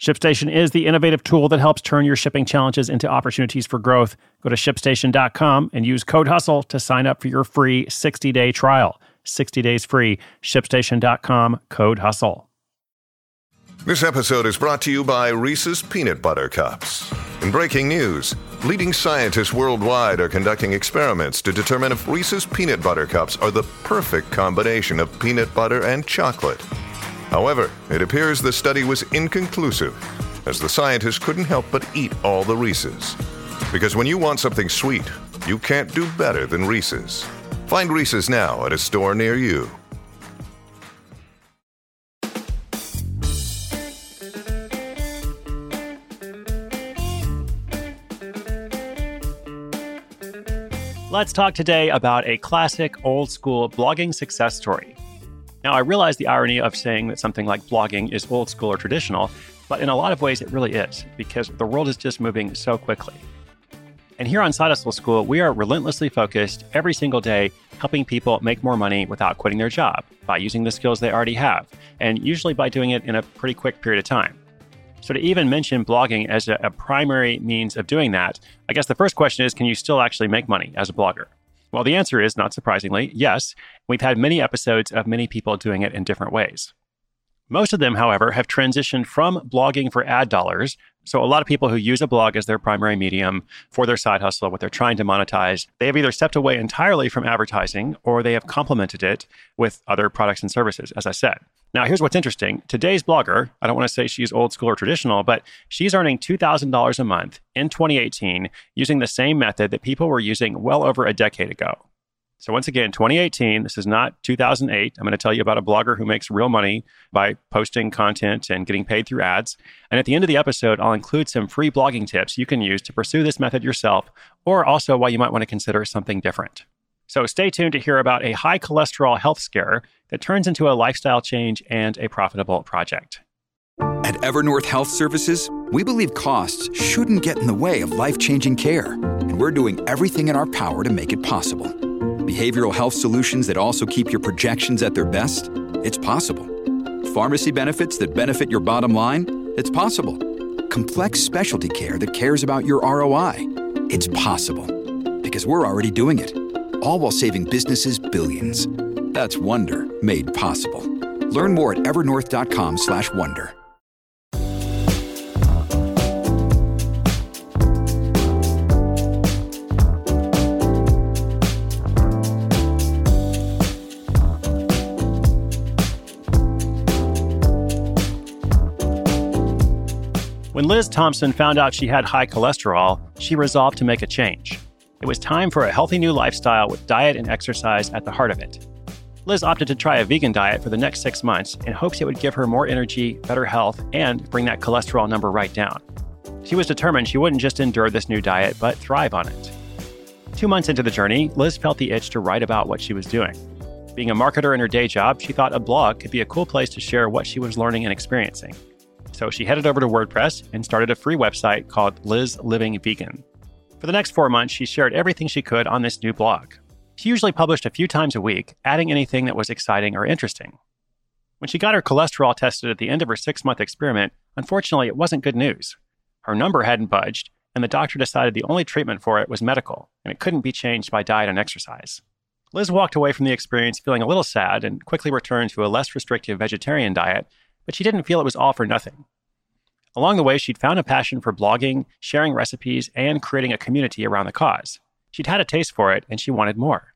ShipStation is the innovative tool that helps turn your shipping challenges into opportunities for growth. Go to shipstation.com and use code HUSTLE to sign up for your free 60 day trial. 60 days free. ShipStation.com, code HUSTLE. This episode is brought to you by Reese's Peanut Butter Cups. In breaking news, leading scientists worldwide are conducting experiments to determine if Reese's Peanut Butter Cups are the perfect combination of peanut butter and chocolate. However, it appears the study was inconclusive, as the scientists couldn't help but eat all the Reese's. Because when you want something sweet, you can't do better than Reese's. Find Reese's now at a store near you. Let's talk today about a classic old school blogging success story. Now, I realize the irony of saying that something like blogging is old school or traditional, but in a lot of ways it really is, because the world is just moving so quickly. And here on Side Hustle School, we are relentlessly focused every single day helping people make more money without quitting their job by using the skills they already have, and usually by doing it in a pretty quick period of time. So, to even mention blogging as a, a primary means of doing that, I guess the first question is can you still actually make money as a blogger? Well, the answer is, not surprisingly, yes. We've had many episodes of many people doing it in different ways. Most of them, however, have transitioned from blogging for ad dollars. So, a lot of people who use a blog as their primary medium for their side hustle, what they're trying to monetize, they have either stepped away entirely from advertising or they have complemented it with other products and services, as I said. Now, here's what's interesting. Today's blogger, I don't want to say she's old school or traditional, but she's earning $2,000 a month in 2018 using the same method that people were using well over a decade ago. So, once again, 2018, this is not 2008. I'm going to tell you about a blogger who makes real money by posting content and getting paid through ads. And at the end of the episode, I'll include some free blogging tips you can use to pursue this method yourself, or also why you might want to consider something different. So stay tuned to hear about a high cholesterol health scare that turns into a lifestyle change and a profitable project. At Evernorth Health Services, we believe costs shouldn't get in the way of life changing care, and we're doing everything in our power to make it possible. Behavioral health solutions that also keep your projections at their best? It's possible. Pharmacy benefits that benefit your bottom line? It's possible. Complex specialty care that cares about your ROI? It's possible. Because we're already doing it all while saving businesses billions. That's Wonder made possible. Learn more at evernorth.com/wonder. When Liz Thompson found out she had high cholesterol, she resolved to make a change. It was time for a healthy new lifestyle with diet and exercise at the heart of it. Liz opted to try a vegan diet for the next six months in hopes it would give her more energy, better health, and bring that cholesterol number right down. She was determined she wouldn't just endure this new diet, but thrive on it. Two months into the journey, Liz felt the itch to write about what she was doing. Being a marketer in her day job, she thought a blog could be a cool place to share what she was learning and experiencing. So she headed over to WordPress and started a free website called Liz Living Vegan. For the next four months, she shared everything she could on this new blog. She usually published a few times a week, adding anything that was exciting or interesting. When she got her cholesterol tested at the end of her six month experiment, unfortunately, it wasn't good news. Her number hadn't budged, and the doctor decided the only treatment for it was medical, and it couldn't be changed by diet and exercise. Liz walked away from the experience feeling a little sad and quickly returned to a less restrictive vegetarian diet, but she didn't feel it was all for nothing. Along the way, she'd found a passion for blogging, sharing recipes, and creating a community around the cause. She'd had a taste for it, and she wanted more.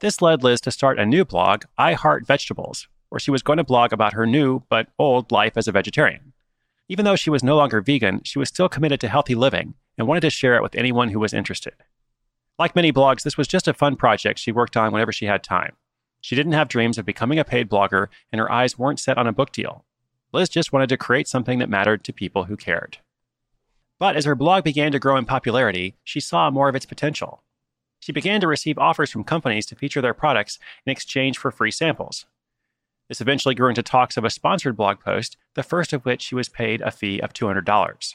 This led Liz to start a new blog, I Heart Vegetables, where she was going to blog about her new but old life as a vegetarian. Even though she was no longer vegan, she was still committed to healthy living and wanted to share it with anyone who was interested. Like many blogs, this was just a fun project she worked on whenever she had time. She didn't have dreams of becoming a paid blogger, and her eyes weren't set on a book deal. Liz just wanted to create something that mattered to people who cared. But as her blog began to grow in popularity, she saw more of its potential. She began to receive offers from companies to feature their products in exchange for free samples. This eventually grew into talks of a sponsored blog post, the first of which she was paid a fee of $200.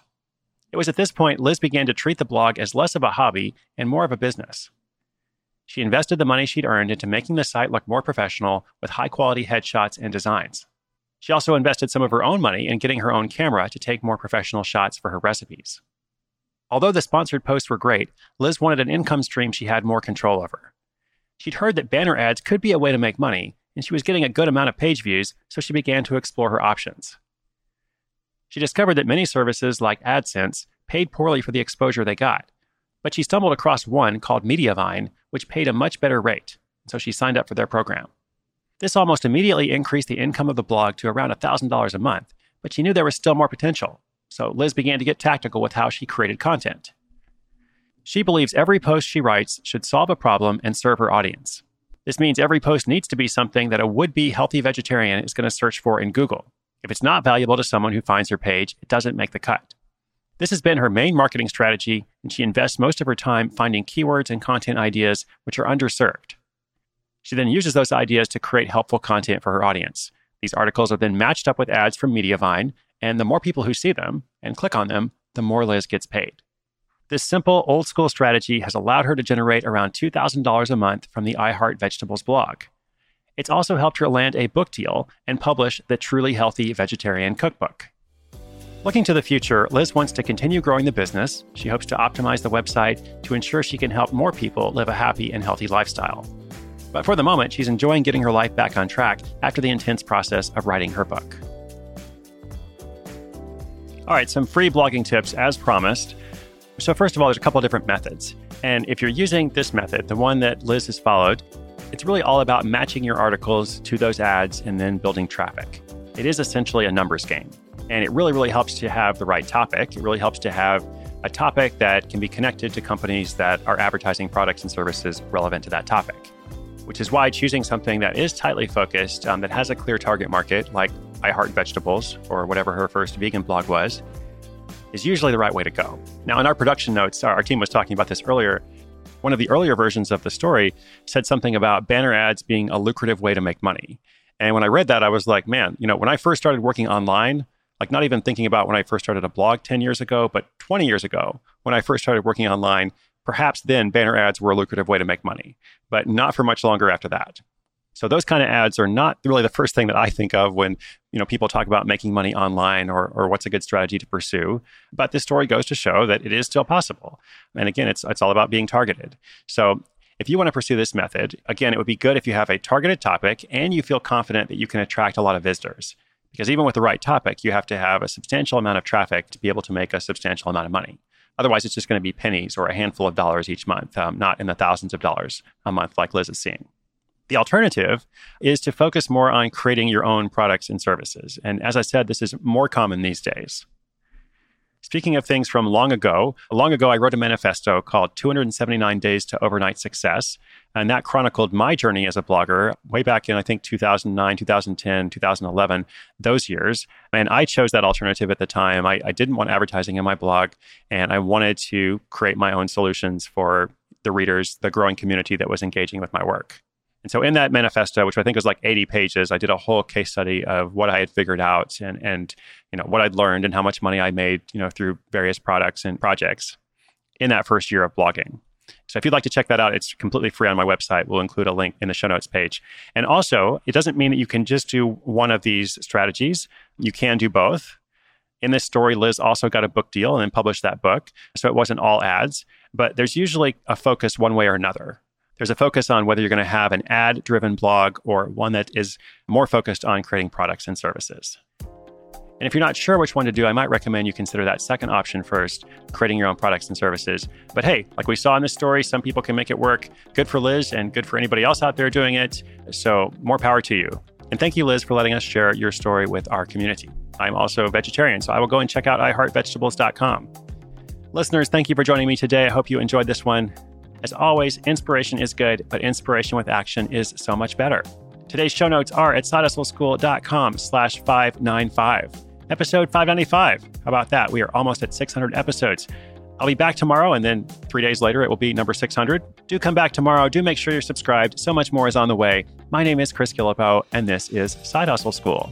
It was at this point Liz began to treat the blog as less of a hobby and more of a business. She invested the money she'd earned into making the site look more professional with high quality headshots and designs. She also invested some of her own money in getting her own camera to take more professional shots for her recipes. Although the sponsored posts were great, Liz wanted an income stream she had more control over. She'd heard that banner ads could be a way to make money, and she was getting a good amount of page views, so she began to explore her options. She discovered that many services like AdSense paid poorly for the exposure they got, but she stumbled across one called Mediavine, which paid a much better rate, so she signed up for their program. This almost immediately increased the income of the blog to around $1,000 a month, but she knew there was still more potential, so Liz began to get tactical with how she created content. She believes every post she writes should solve a problem and serve her audience. This means every post needs to be something that a would be healthy vegetarian is going to search for in Google. If it's not valuable to someone who finds her page, it doesn't make the cut. This has been her main marketing strategy, and she invests most of her time finding keywords and content ideas which are underserved. She then uses those ideas to create helpful content for her audience. These articles are then matched up with ads from Mediavine, and the more people who see them and click on them, the more Liz gets paid. This simple, old school strategy has allowed her to generate around $2,000 a month from the iHeart Vegetables blog. It's also helped her land a book deal and publish the Truly Healthy Vegetarian Cookbook. Looking to the future, Liz wants to continue growing the business. She hopes to optimize the website to ensure she can help more people live a happy and healthy lifestyle. But for the moment, she's enjoying getting her life back on track after the intense process of writing her book. All right, some free blogging tips as promised. So, first of all, there's a couple different methods. And if you're using this method, the one that Liz has followed, it's really all about matching your articles to those ads and then building traffic. It is essentially a numbers game. And it really, really helps to have the right topic. It really helps to have a topic that can be connected to companies that are advertising products and services relevant to that topic. Which is why choosing something that is tightly focused, um, that has a clear target market, like I Heart Vegetables or whatever her first vegan blog was, is usually the right way to go. Now, in our production notes, our, our team was talking about this earlier. One of the earlier versions of the story said something about banner ads being a lucrative way to make money. And when I read that, I was like, man, you know, when I first started working online, like not even thinking about when I first started a blog 10 years ago, but 20 years ago, when I first started working online, perhaps then banner ads were a lucrative way to make money, but not for much longer after that. So those kind of ads are not really the first thing that I think of when you know people talk about making money online or or what's a good strategy to pursue. But this story goes to show that it is still possible. And again, it's it's all about being targeted. So if you want to pursue this method, again, it would be good if you have a targeted topic and you feel confident that you can attract a lot of visitors. Because even with the right topic, you have to have a substantial amount of traffic to be able to make a substantial amount of money. Otherwise, it's just going to be pennies or a handful of dollars each month, um, not in the thousands of dollars a month like Liz is seeing. The alternative is to focus more on creating your own products and services. And as I said, this is more common these days. Speaking of things from long ago, long ago I wrote a manifesto called 279 Days to Overnight Success. And that chronicled my journey as a blogger way back in, I think, 2009, 2010, 2011, those years. And I chose that alternative at the time. I, I didn't want advertising in my blog, and I wanted to create my own solutions for the readers, the growing community that was engaging with my work. And so in that manifesto, which I think was like 80 pages, I did a whole case study of what I had figured out and and you know what I'd learned and how much money I made, you know, through various products and projects in that first year of blogging. So if you'd like to check that out, it's completely free on my website. We'll include a link in the show notes page. And also, it doesn't mean that you can just do one of these strategies. You can do both. In this story, Liz also got a book deal and then published that book. So it wasn't all ads, but there's usually a focus one way or another. There's a focus on whether you're going to have an ad driven blog or one that is more focused on creating products and services. And if you're not sure which one to do, I might recommend you consider that second option first, creating your own products and services. But hey, like we saw in this story, some people can make it work. Good for Liz and good for anybody else out there doing it. So more power to you. And thank you, Liz, for letting us share your story with our community. I'm also a vegetarian, so I will go and check out iheartvegetables.com. Listeners, thank you for joining me today. I hope you enjoyed this one. As always, inspiration is good, but inspiration with action is so much better. Today's show notes are at sidehustleschool.com slash 595. Episode 595. How about that? We are almost at 600 episodes. I'll be back tomorrow, and then three days later, it will be number 600. Do come back tomorrow. Do make sure you're subscribed. So much more is on the way. My name is Chris Guillebeau, and this is Side Hustle School.